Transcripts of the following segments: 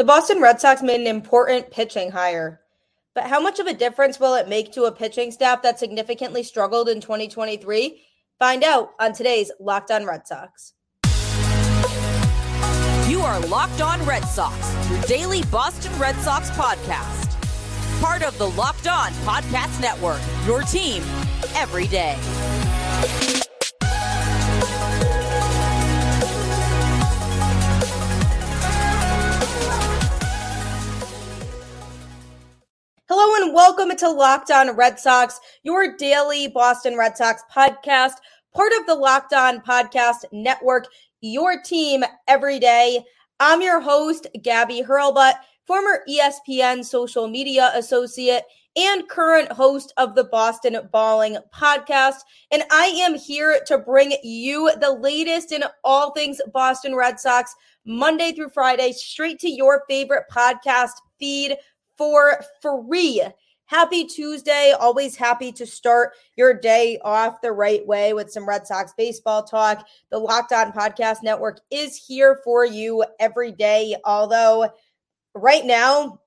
The Boston Red Sox made an important pitching hire. But how much of a difference will it make to a pitching staff that significantly struggled in 2023? Find out on today's Locked On Red Sox. You are Locked On Red Sox, your daily Boston Red Sox podcast. Part of the Locked On Podcast Network, your team every day. Hello and welcome to Locked On Red Sox, your daily Boston Red Sox podcast, part of the Locked On Podcast Network, your team every day. I'm your host, Gabby Hurlbut, former ESPN social media associate and current host of the Boston Balling podcast. And I am here to bring you the latest in all things Boston Red Sox, Monday through Friday, straight to your favorite podcast feed for free. Happy Tuesday. Always happy to start your day off the right way with some Red Sox baseball talk. The Locked On Podcast Network is here for you every day. Although, right now,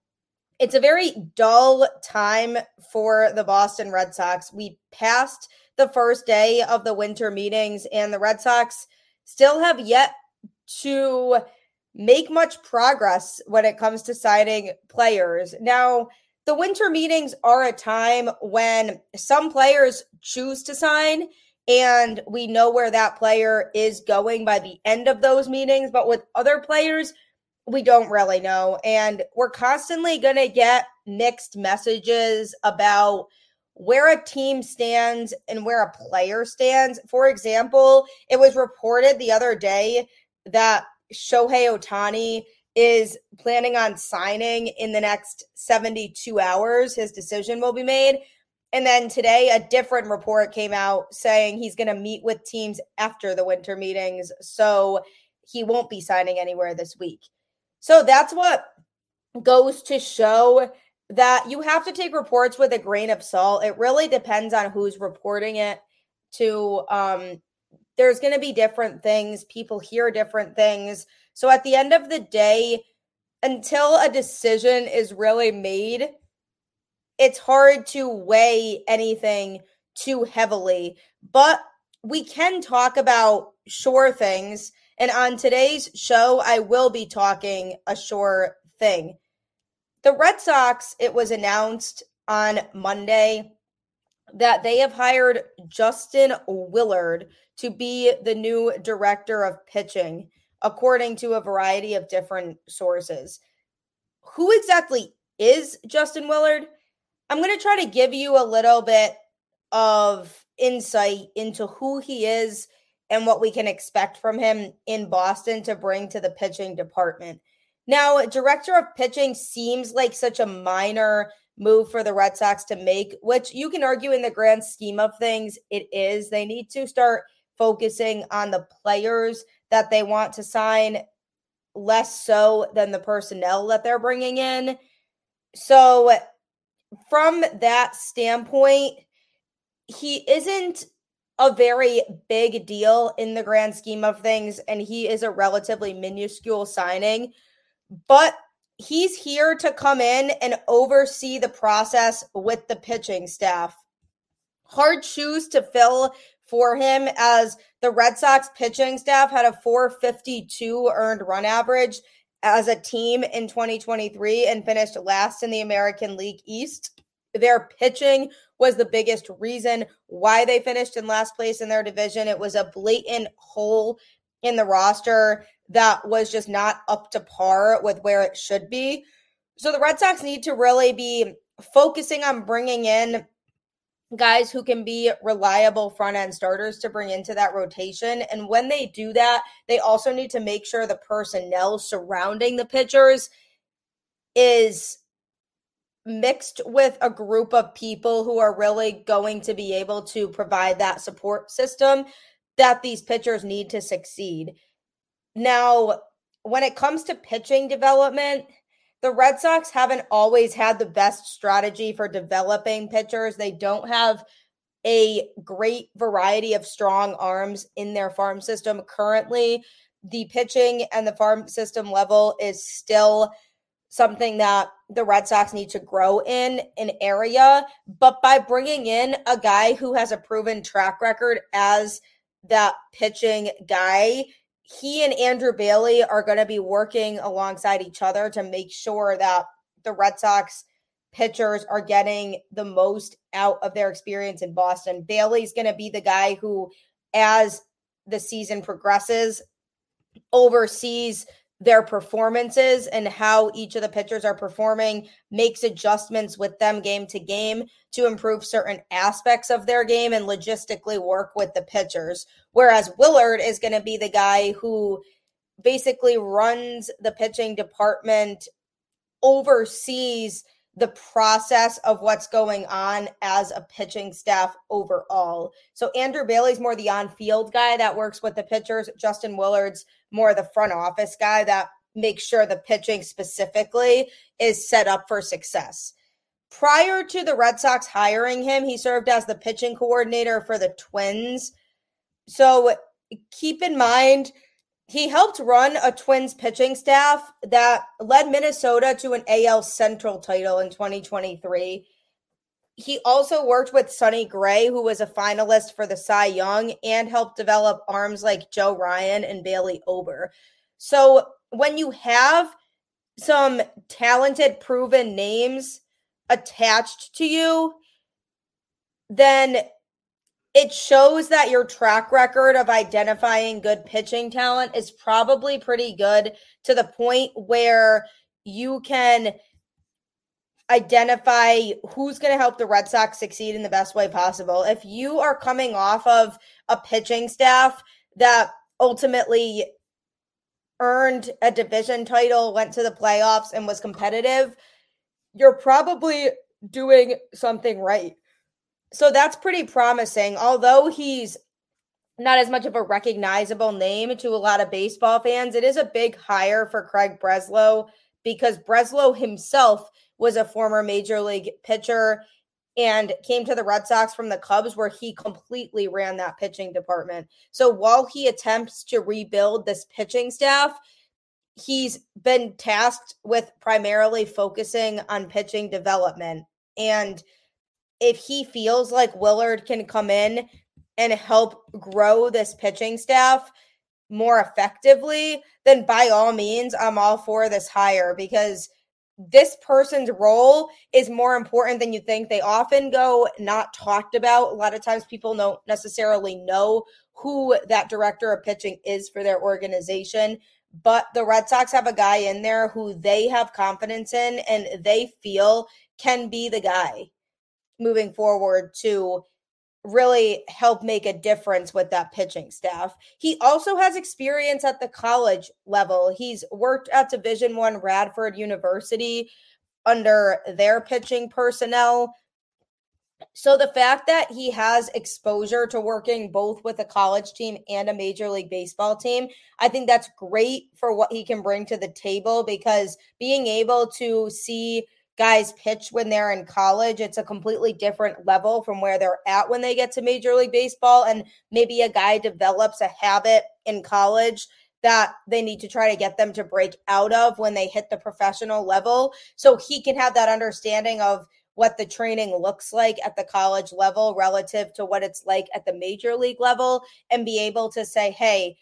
it's a very dull time for the Boston Red Sox. We passed the first day of the winter meetings, and the Red Sox still have yet to make much progress when it comes to signing players. Now, the winter meetings are a time when some players choose to sign and we know where that player is going by the end of those meetings, but with other players, we don't really know. And we're constantly going to get mixed messages about where a team stands and where a player stands. For example, it was reported the other day that Shohei Ohtani is planning on signing in the next 72 hours. His decision will be made. And then today, a different report came out saying he's going to meet with teams after the winter meetings. So he won't be signing anywhere this week. So that's what goes to show that you have to take reports with a grain of salt. It really depends on who's reporting it to um, there's going to be different things. People hear different things. So at the end of the day, until a decision is really made, it's hard to weigh anything too heavily. But we can talk about sure things. And on today's show, I will be talking a sure thing. The Red Sox, it was announced on Monday that they have hired Justin Willard to be the new director of pitching, according to a variety of different sources. Who exactly is Justin Willard? I'm going to try to give you a little bit of insight into who he is and what we can expect from him in Boston to bring to the pitching department. Now, director of pitching seems like such a minor move for the Red Sox to make, which you can argue in the grand scheme of things, it is. They need to start focusing on the players that they want to sign less so than the personnel that they're bringing in. So, from that standpoint, he isn't a very big deal in the grand scheme of things, and he is a relatively minuscule signing. But he's here to come in and oversee the process with the pitching staff. Hard shoes to fill for him as the Red Sox pitching staff had a 452 earned run average as a team in 2023 and finished last in the American League East. Their pitching was the biggest reason why they finished in last place in their division. It was a blatant hole in the roster that was just not up to par with where it should be. So the Red Sox need to really be focusing on bringing in guys who can be reliable front end starters to bring into that rotation. And when they do that, they also need to make sure the personnel surrounding the pitchers is mixed with a group of people who are really going to be able to provide that support system that these pitchers need to succeed. Now, when it comes to pitching development, the Red Sox haven't always had the best strategy for developing pitchers. They don't have a great variety of strong arms in their farm system currently. The pitching and the farm system level is still something that the Red Sox need to grow in an area. But by bringing in a guy who has a proven track record as that pitching guy, he and Andrew Bailey are going to be working alongside each other to make sure that the Red Sox pitchers are getting the most out of their experience in Boston. Bailey's going to be the guy who, as the season progresses, oversees their performances and how each of the pitchers are performing, makes adjustments with them game to game to improve certain aspects of their game and logistically work with the pitchers. Whereas Willard is going to be the guy who basically runs the pitching department, oversees the process of what's going on as a pitching staff overall. So Andrew Bailey's more the on-field guy that works with the pitchers. Justin Willard's more the front office guy that makes sure the pitching specifically is set up for success. Prior to the Red Sox hiring him, he served as the pitching coordinator for the Twins. So keep in mind he helped run a Twins pitching staff that led Minnesota to an AL Central title in 2023. He also worked with Sonny Gray, who was a finalist for the Cy Young, and helped develop arms like Joe Ryan and Bailey Ober. So when you have some talented, proven names attached to you, then it shows that your track record of identifying good pitching talent is probably pretty good to the point where you can identify who's going to help the Red Sox succeed in the best way possible. If you are coming off of a pitching staff that ultimately earned a division title, went to the playoffs, and was competitive, you're probably doing something right. So that's pretty promising. Although he's not as much of a recognizable name to a lot of baseball fans, it is a big hire for Craig Breslow because Breslow himself was a former major league pitcher and came to the Red Sox from the Cubs, where he completely ran that pitching department. So while he attempts to rebuild this pitching staff, he's been tasked with primarily focusing on pitching development. And if he feels like Willard can come in and help grow this pitching staff more effectively, then by all means, I'm all for this hire because this person's role is more important than you think. They often go not talked about. A lot of times people don't necessarily know who that director of pitching is for their organization. But the Red Sox have a guy in there who they have confidence in and they feel can be the guy moving forward to really help make a difference with that pitching staff. He also has experience at the college level. He's worked at Division 1 Radford University under their pitching personnel. So the fact that he has exposure to working both with a college team and a major league baseball team, I think that's great for what he can bring to the table because being able to see guys pitch when they're in college. It's a completely different level from where they're at when they get to Major League Baseball. And maybe a guy develops a habit in college that they need to try to get them to break out of when they hit the professional level. So he can have that understanding of what the training looks like at the college level relative to what it's like at the major league level and be able to say, hey,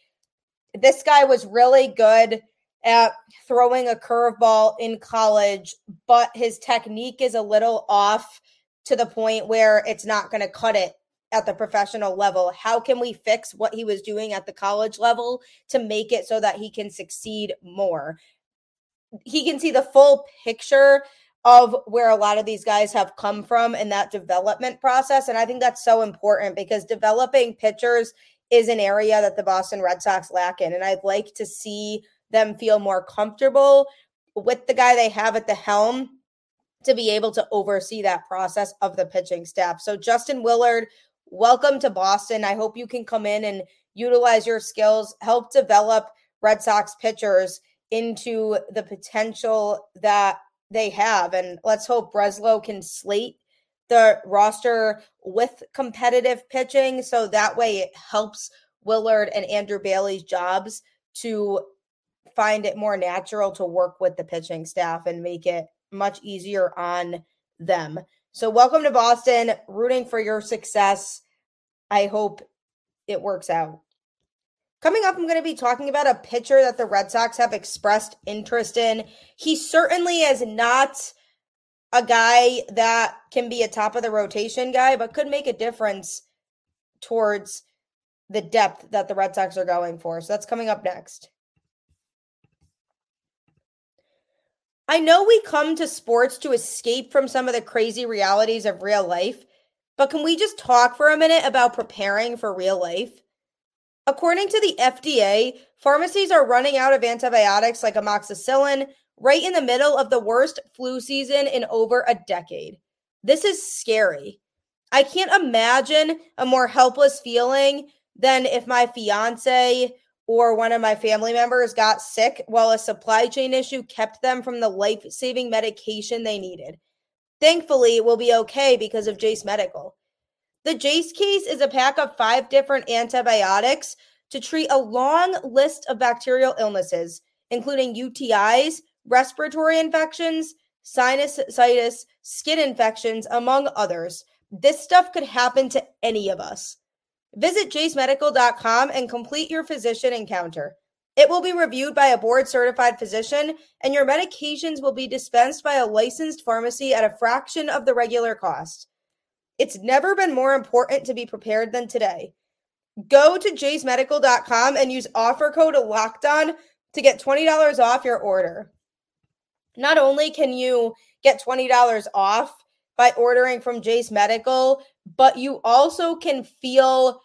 this guy was really good at throwing a curveball in college, but his technique is a little off to the point where it's not going to cut it at the professional level. How can we fix what he was doing at the college level to make it so that he can succeed more? He can see the full picture of where a lot of these guys have come from in that development process. And I think that's so important because developing pitchers is an area that the Boston Red Sox lack in. And I'd like to see them feel more comfortable with the guy they have at the helm to be able to oversee that process of the pitching staff. So, Justin Willard, welcome to Boston. I hope you can come in and utilize your skills, help develop Red Sox pitchers into the potential that they have. And let's hope Breslow can slate the roster with competitive pitching so that way it helps Willard and Andrew Bailey's jobs to find it more natural to work with the pitching staff and make it much easier on them. So, welcome to Boston, rooting for your success. I hope it works out. Coming up, I'm going to be talking about a pitcher that the Red Sox have expressed interest in. He certainly is not a guy that can be a top of the rotation guy, but could make a difference towards the depth that the Red Sox are going for. So that's coming up next. I know we come to sports to escape from some of the crazy realities of real life, but can we just talk for a minute about preparing for real life? According to the FDA, pharmacies are running out of antibiotics like amoxicillin right in the middle of the worst flu season in over a decade. This is scary. I can't imagine a more helpless feeling than if my fiance or one of my family members got sick while a supply chain issue kept them from the life saving medication they needed. Thankfully, it will be okay because of Jase Medical. The Jase case is a pack of five different antibiotics to treat a long list of bacterial illnesses, including UTIs, respiratory infections, sinusitis, skin infections, among others. This stuff could happen to any of us. Visit jasemedical.com and complete your physician encounter. It will be reviewed by a board certified physician, and your medications will be dispensed by a licensed pharmacy at a fraction of the regular cost. It's never been more important to be prepared than today. Go to jasemedical.com and use offer code LOCKEDON to get $20 off your order. Not only can you get $20 off by ordering from Jase Medical, but you also can feel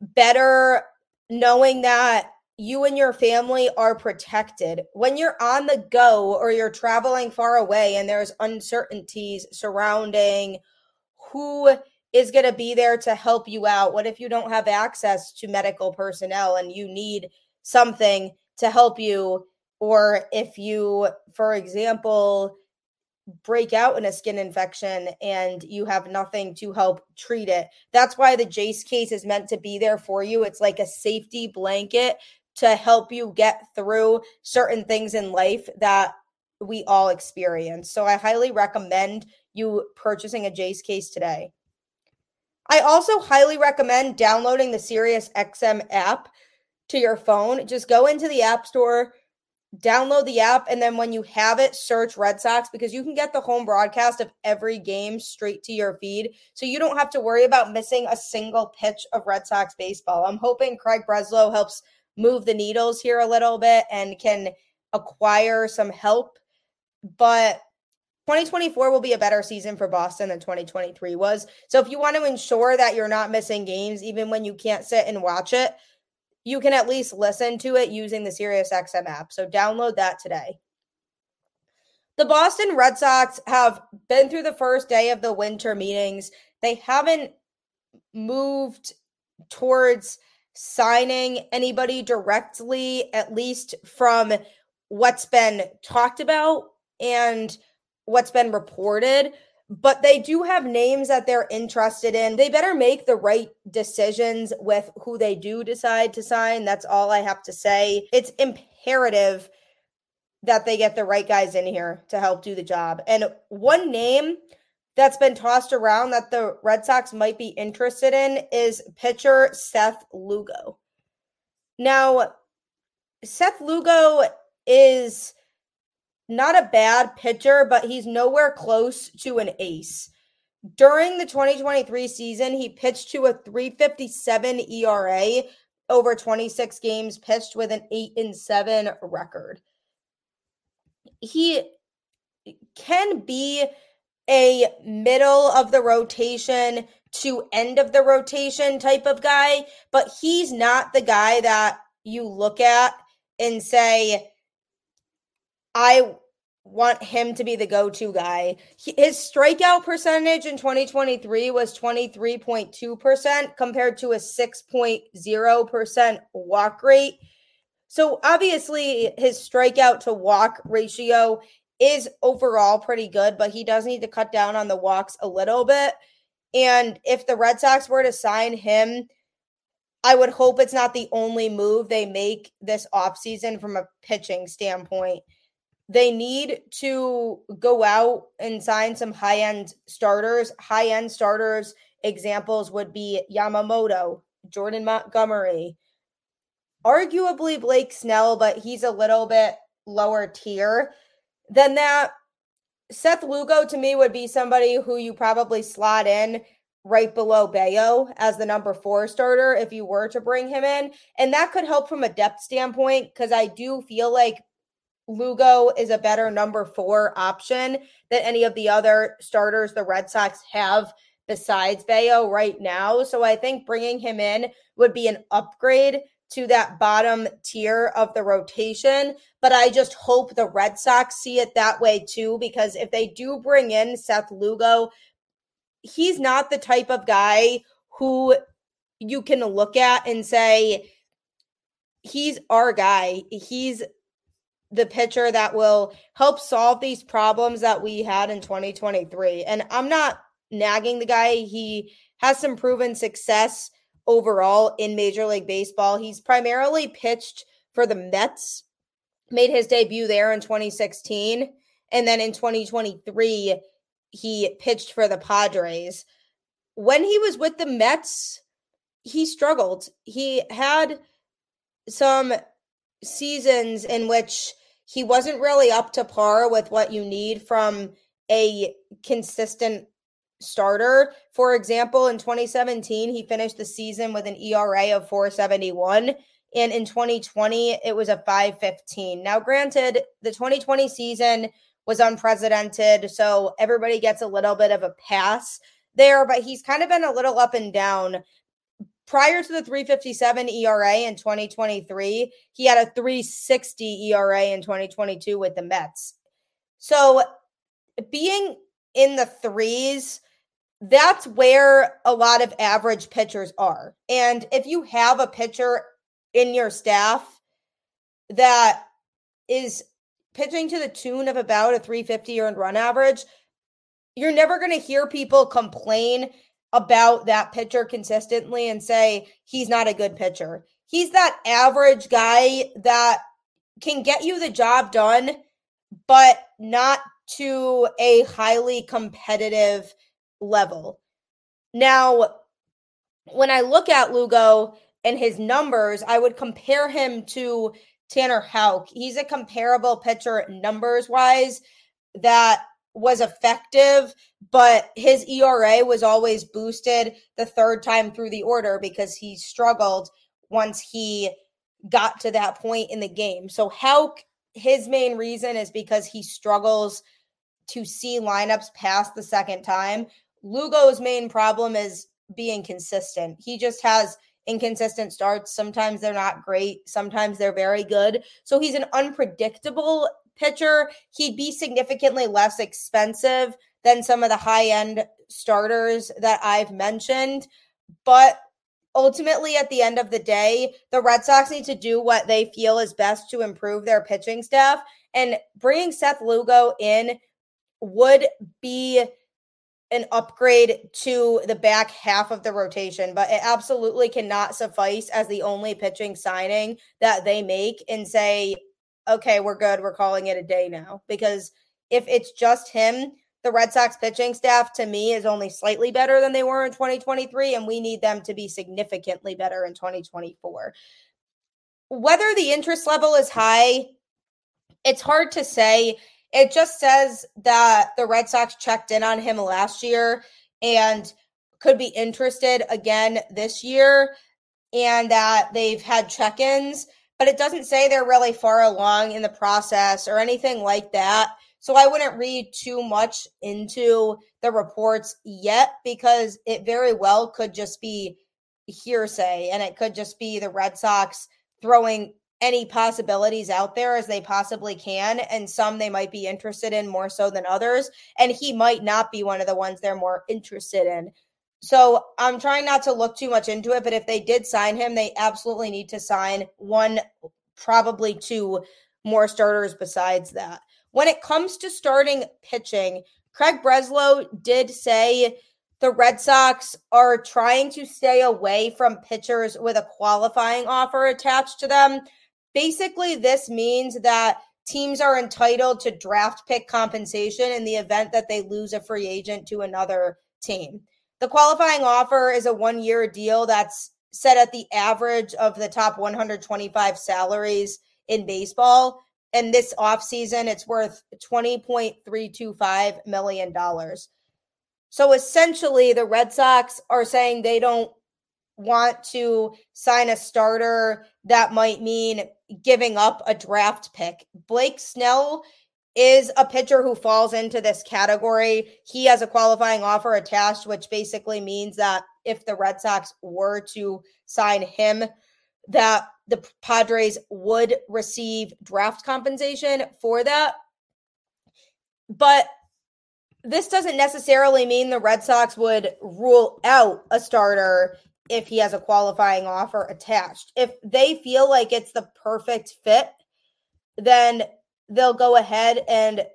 better knowing that you and your family are protected. When you're on the go or you're traveling far away and there's uncertainties surrounding who is going to be there to help you out, what if you don't have access to medical personnel and you need something to help you? Or if you, for example, break out in a skin infection and you have nothing to help treat it. That's why the Jase case is meant to be there for you. It's like a safety blanket to help you get through certain things in life that we all experience. So I highly recommend you purchasing a Jase case today. I also highly recommend downloading the Sirius XM app to your phone. Just go into the App Store, download the app and then when you have it search red sox because you can get the home broadcast of every game straight to your feed. So you don't have to worry about missing a single pitch of red sox baseball. I'm hoping craig breslow helps move the needles here a little bit and can acquire some help. But 2024 will be a better season for Boston than 2023 was. So if you want to ensure that you're not missing games, even when you can't sit and watch it, you can at least listen to it using the SiriusXM app. So download that today. The Boston Red Sox have been through the first day of the winter meetings. They haven't moved towards signing anybody directly, at least from what's been talked about and what's been reported but they do have names that they're interested in. They better make the right decisions with who they do decide to sign. That's all I have to say. It's imperative that they get the right guys in here to help do the job. And one name that's been tossed around that the Red Sox might be interested in is pitcher Seth Lugo. Now, Seth Lugo is not a bad pitcher, but he's nowhere close to an ace. During the 2023 season, he pitched to a 357 ERA over 26 games pitched with an 8 and 7 record. He can be a middle of the rotation to end of the rotation type of guy, but he's not the guy that you look at and say, I want him to be the go-to guy. His strikeout percentage in 2023 was 23.2% compared to a 6.0% walk rate. So obviously his strikeout to walk ratio is overall pretty good, but he does need to cut down on the walks a little bit. And if the Red Sox were to sign him, I would hope it's not the only move they make this offseason from a pitching standpoint. They need to go out and sign some high end starters. High end starters examples would be Yamamoto, Jordan Montgomery, arguably Blake Snell, but he's a little bit lower tier than that. Seth Lugo to me would be somebody who you probably slot in right below Bello as the number four starter if you were to bring him in. And that could help from a depth standpoint because I do feel like Lugo is a better number four option than any of the other starters the Red Sox have besides Bello right now. So I think bringing him in would be an upgrade to that bottom tier of the rotation. But I just hope the Red Sox see it that way too, because if they do bring in Seth Lugo, he's not the type of guy who you can look at and say, he's our guy. He's the pitcher that will help solve these problems that we had in 2023. And I'm not nagging the guy. He has some proven success overall in Major League Baseball. He's primarily pitched for the Mets, made his debut there in 2016. And then in 2023, he pitched for the Padres. When he was with the Mets, he struggled. He had some seasons in which he wasn't really up to par with what you need from a consistent starter. For example, in 2017, he finished the season with an ERA of 471. And in 2020, it was a 515. Now, granted, the 2020 season was unprecedented. So everybody gets a little bit of a pass there, but he's kind of been a little up and down. Prior to the 357 ERA in 2023, he had a 360 ERA in 2022 with the Mets. So being in the threes that's where a lot of average pitchers are. And if you have a pitcher in your staff that is pitching to the tune of about a 350 earned run average, you're never going to hear people complain about that pitcher consistently and say he's not a good pitcher. He's that average guy that can get you the job done, but not to a highly competitive level. Now, when I look at Lugo and his numbers, I would compare him to Tanner Houck. He's a comparable pitcher numbers wise that was effective, but his ERA was always boosted the third time through the order because he struggled once he got to that point in the game. So Houck, his main reason is because he struggles to see lineups past the second time, Lugo's main problem is being consistent. He just has inconsistent starts. Sometimes they're not great, sometimes they're very good. So he's an unpredictable pitcher. He'd be significantly less expensive than some of the high end starters that I've mentioned. But ultimately, at the end of the day, the Red Sox need to do what they feel is best to improve their pitching staff. And bringing Seth Lugo in would be an upgrade to the back half of the rotation, but it absolutely cannot suffice as the only pitching signing that they make and say, okay, we're good. We're calling it a day now. Because if it's just him, the Red Sox pitching staff to me is only slightly better than they were in 2023, and we need them to be significantly better in 2024. Whether the interest level is high, it's hard to say it just says that the Red Sox checked in on him last year and could be interested again this year and that they've had check ins, but it doesn't say they're really far along in the process or anything like that. So I wouldn't read too much into the reports yet because it very well could just be hearsay and it could just be the Red Sox throwing any possibilities out there as they possibly can and some they might be interested in more so than others and he might not be one of the ones they're more interested in so i'm trying not to look too much into it but if they did sign him they absolutely need to sign one probably two more starters besides that when it comes to starting pitching craig breslow did say the Red Sox are trying to stay away from pitchers with a qualifying offer attached to them. Basically, this means that teams are entitled to draft pick compensation in the event that they lose a free agent to another team. The qualifying offer is a one year deal that's set at the average of the top 125 salaries in baseball. And this offseason, it's worth $20.325 million. So essentially, the Red Sox are saying they don't want to sign a starter that might mean giving up a draft pick. Blake Snell is a pitcher who falls into this category. He has a qualifying offer attached, which basically means that if the Red Sox were to sign him, that the Padres would receive draft compensation for that. But this doesn't necessarily mean the Red Sox would rule out a starter if he has a qualifying offer attached. If they feel like it's the perfect fit, then they'll go ahead and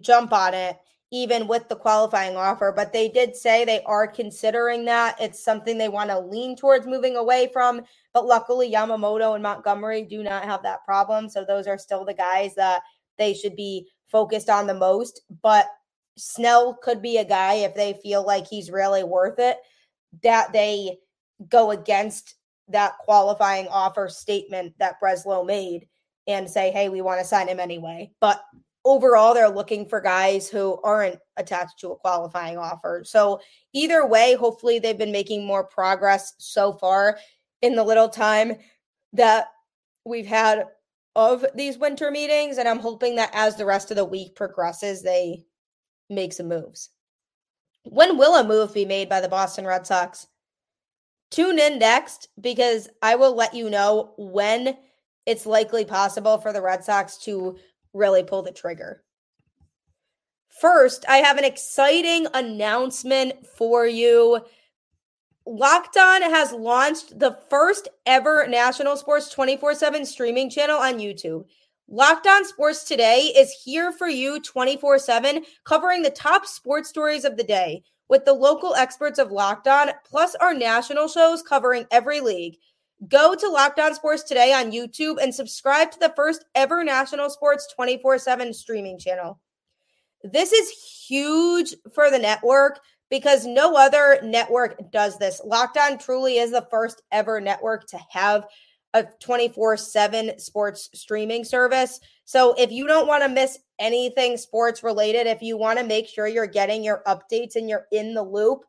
jump on it, even with the qualifying offer. But they did say they are considering that. It's something they want to lean towards moving away from. But luckily, Yamamoto and Montgomery do not have that problem. So those are still the guys that they should be focused on the most. But Snell could be a guy if they feel like he's really worth it that they go against that qualifying offer statement that Breslow made and say, hey, we want to sign him anyway. But overall, they're looking for guys who aren't attached to a qualifying offer. So, either way, hopefully, they've been making more progress so far in the little time that we've had of these winter meetings. And I'm hoping that as the rest of the week progresses, they make some moves. When will a move be made by the Boston Red Sox? Tune in next because I will let you know when it's likely possible for the Red Sox to really pull the trigger. First, I have an exciting announcement for you. Locked On has launched the first ever national sports 24 7 streaming channel on YouTube. Locked On Sports Today is here for you 24 7, covering the top sports stories of the day with the local experts of Locked On, plus our national shows covering every league. Go to Locked On Sports Today on YouTube and subscribe to the first ever national sports 24 7 streaming channel. This is huge for the network because no other network does this. Locked On truly is the first ever network to have a 24 7 sports streaming service. So if you don't want to miss anything sports related, if you want to make sure you're getting your updates and you're in the loop,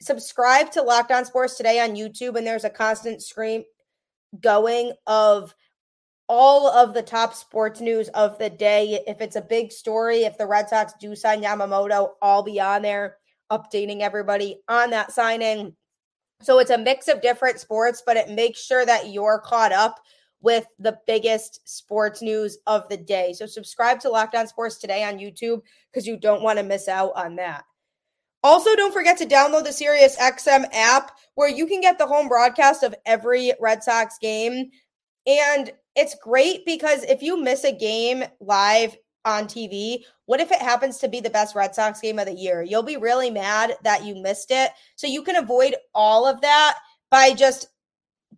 subscribe to Locked On Sports today on YouTube. And there's a constant stream going of all of the top sports news of the day. If it's a big story, if the Red Sox do sign Yamamoto, I'll be on there updating everybody on that signing. So it's a mix of different sports, but it makes sure that you're caught up with the biggest sports news of the day. So subscribe to Locked On Sports today on YouTube because you don't want to miss out on that. Also, don't forget to download the Sirius XM app where you can get the home broadcast of every Red Sox game. And it's great because if you miss a game live on TV. What if it happens to be the best Red Sox game of the year? You'll be really mad that you missed it. So you can avoid all of that by just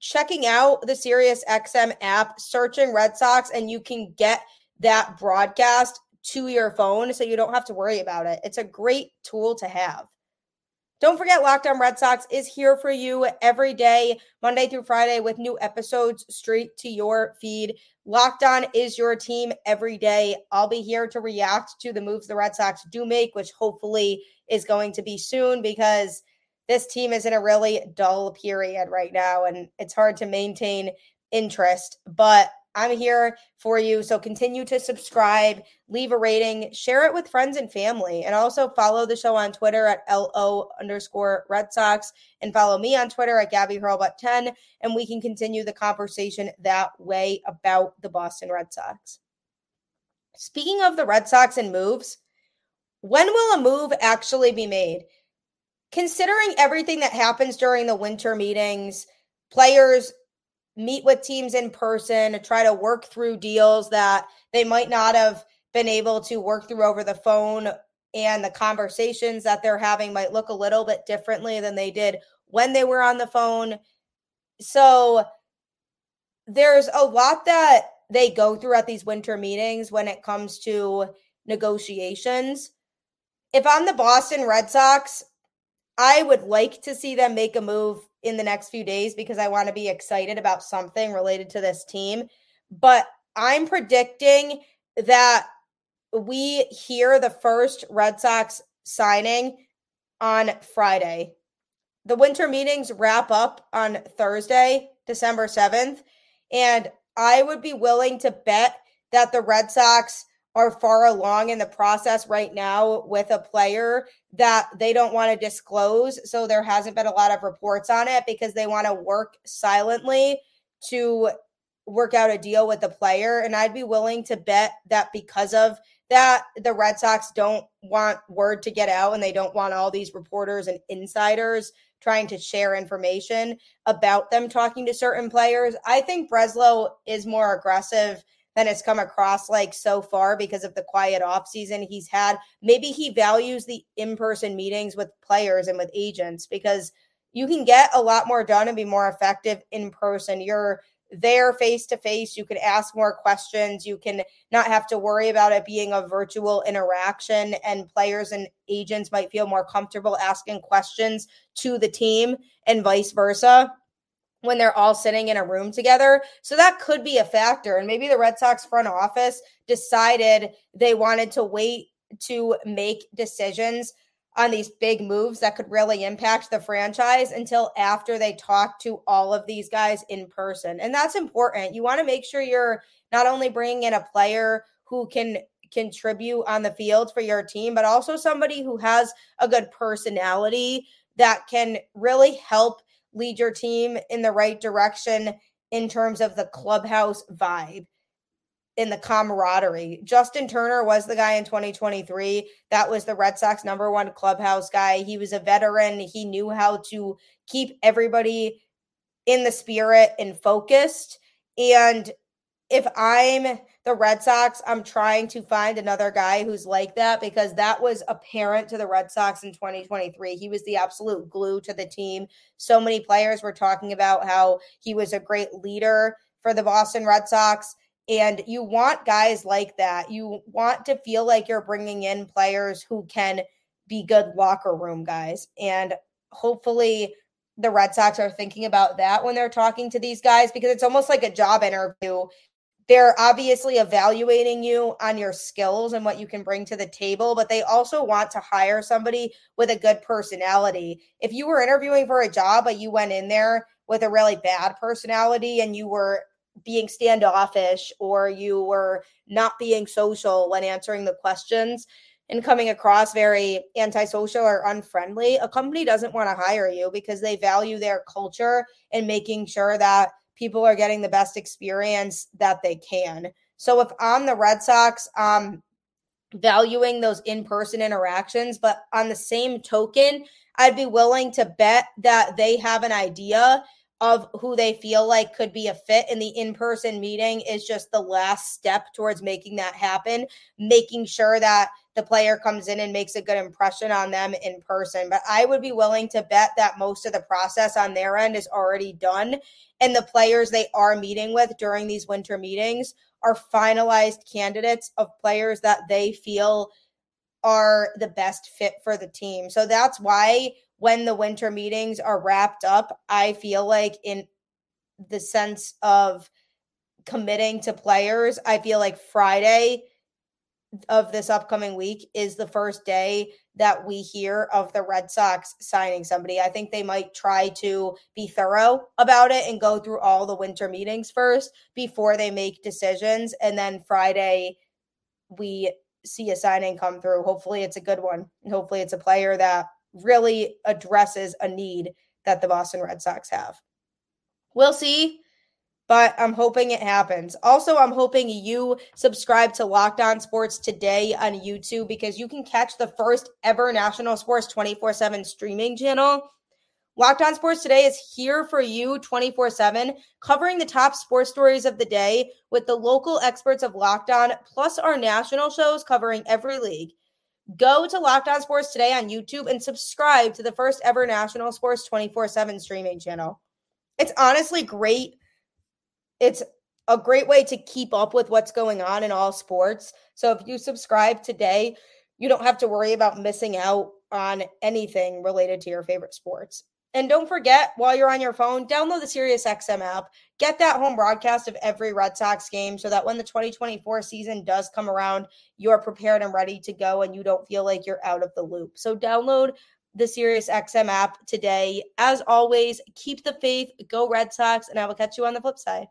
checking out the Sirius XM app, searching Red Sox, and you can get that broadcast to your phone so you don't have to worry about it. It's a great tool to have. Don't forget, Locked On Red Sox is here for you every day, Monday through Friday, with new episodes straight to your feed. Locked On is your team every day. I'll be here to react to the moves the Red Sox do make, which hopefully is going to be soon because this team is in a really dull period right now and it's hard to maintain interest. But I'm here for you. So continue to subscribe, leave a rating, share it with friends and family, and also follow the show on Twitter at LO underscore Red Sox and follow me on Twitter at Gabby Hurlbut 10. And we can continue the conversation that way about the Boston Red Sox. Speaking of the Red Sox and moves, when will a move actually be made? Considering everything that happens during the winter meetings, players meet with teams in person to try to work through deals that they might not have been able to work through over the phone and the conversations that they're having might look a little bit differently than they did when they were on the phone. So there's a lot that they go through at these winter meetings when it comes to negotiations. If I'm the Boston Red Sox, I would like to see them make a move in the next few days because I want to be excited about something related to this team. But I'm predicting that we hear the first Red Sox signing on Friday. The winter meetings wrap up on Thursday, December 7th. And I would be willing to bet that the Red Sox are far along in the process right now with a player that they don't want to disclose. So there hasn't been a lot of reports on it because they want to work silently to work out a deal with the player. And I'd be willing to bet that because of that, the Red Sox don't want word to get out and they don't want all these reporters and insiders trying to share information about them talking to certain players. I think Breslow is more aggressive than it's come across like so far because of the quiet off season he's had. Maybe he values the in-person meetings with players and with agents because you can get a lot more done and be more effective in person. You're there face to face. You can ask more questions. You can not have to worry about it being a virtual interaction, and players and agents might feel more comfortable asking questions to the team and vice versa when they're all sitting in a room together. So that could be a factor. And maybe the Red Sox front office decided they wanted to wait to make decisions on these big moves that could really impact the franchise until after they talk to all of these guys in person. And that's important. You want to make sure you're not only bringing in a player who can contribute on the field for your team, but also somebody who has a good personality that can really help lead your team in the right direction in terms of the clubhouse vibe in the camaraderie. Justin Turner was the guy in 2023 that was the Red Sox number one clubhouse guy. He was a veteran. He knew how to keep everybody in the spirit and focused. And if I'm the Red Sox, I'm trying to find another guy who's like that because that was apparent to the Red Sox in 2023. He was the absolute glue to the team. So many players were talking about how he was a great leader for the Boston Red Sox and you want guys like that. You want to feel like you're bringing in players who can be good locker room guys. And hopefully, the Red Sox are thinking about that when they're talking to these guys because it's almost like a job interview. They're obviously evaluating you on your skills and what you can bring to the table, but they also want to hire somebody with a good personality. If you were interviewing for a job, but you went in there with a really bad personality and you were being standoffish or you were not being social when answering the questions and coming across very antisocial or unfriendly, a company doesn't want to hire you because they value their culture and making sure that people are getting the best experience that they can. So if I'm the Red Sox, um valuing those in-person interactions, but on the same token, I'd be willing to bet that they have an idea of who they feel like could be a fit and the in-person meeting is just the last step towards making that happen making sure that the player comes in and makes a good impression on them in person. But i would be willing to bet that most of the process on their end is already done and the players they are meeting with during these winter meetings are finalized candidates of players that they feel are the best fit for the team. So that's why when the winter meetings are wrapped up, I feel like in the sense of committing to players, I feel like Friday of this upcoming week is the first day that we hear of the Red Sox signing somebody. I think they might try to be thorough about it and go through all the winter meetings first before they make decisions. And then Friday, we see a signing come through. Hopefully, it's a good one. hopefully, it's a player that really addresses a need that the Boston Red Sox have. We'll see, but I'm hoping it happens. Also, I'm hoping you subscribe to Locked On Sports today on YouTube because you can catch the first ever national sports 24 7 streaming channel. Locked On Sports Today is here for you 24 7, covering the top sports stories of the day with the local experts of Locked On, plus our national shows covering every league. Go to Locked On Sports today on YouTube and subscribe to the first ever national sports 24 7 streaming channel. It's honestly great. It's a great way to keep up with what's going on in all sports. So if you subscribe today, you don't have to worry about missing out on anything related to your favorite sports. And don't forget, while you're on your phone, download the SiriusXM app. Get that home broadcast of every Red Sox game so that when the 2024 season does come around, you're prepared and ready to go and you don't feel like you're out of the loop. So download the SiriusXM app today. As always, keep the faith, go Red Sox, and I will catch you on the flip side.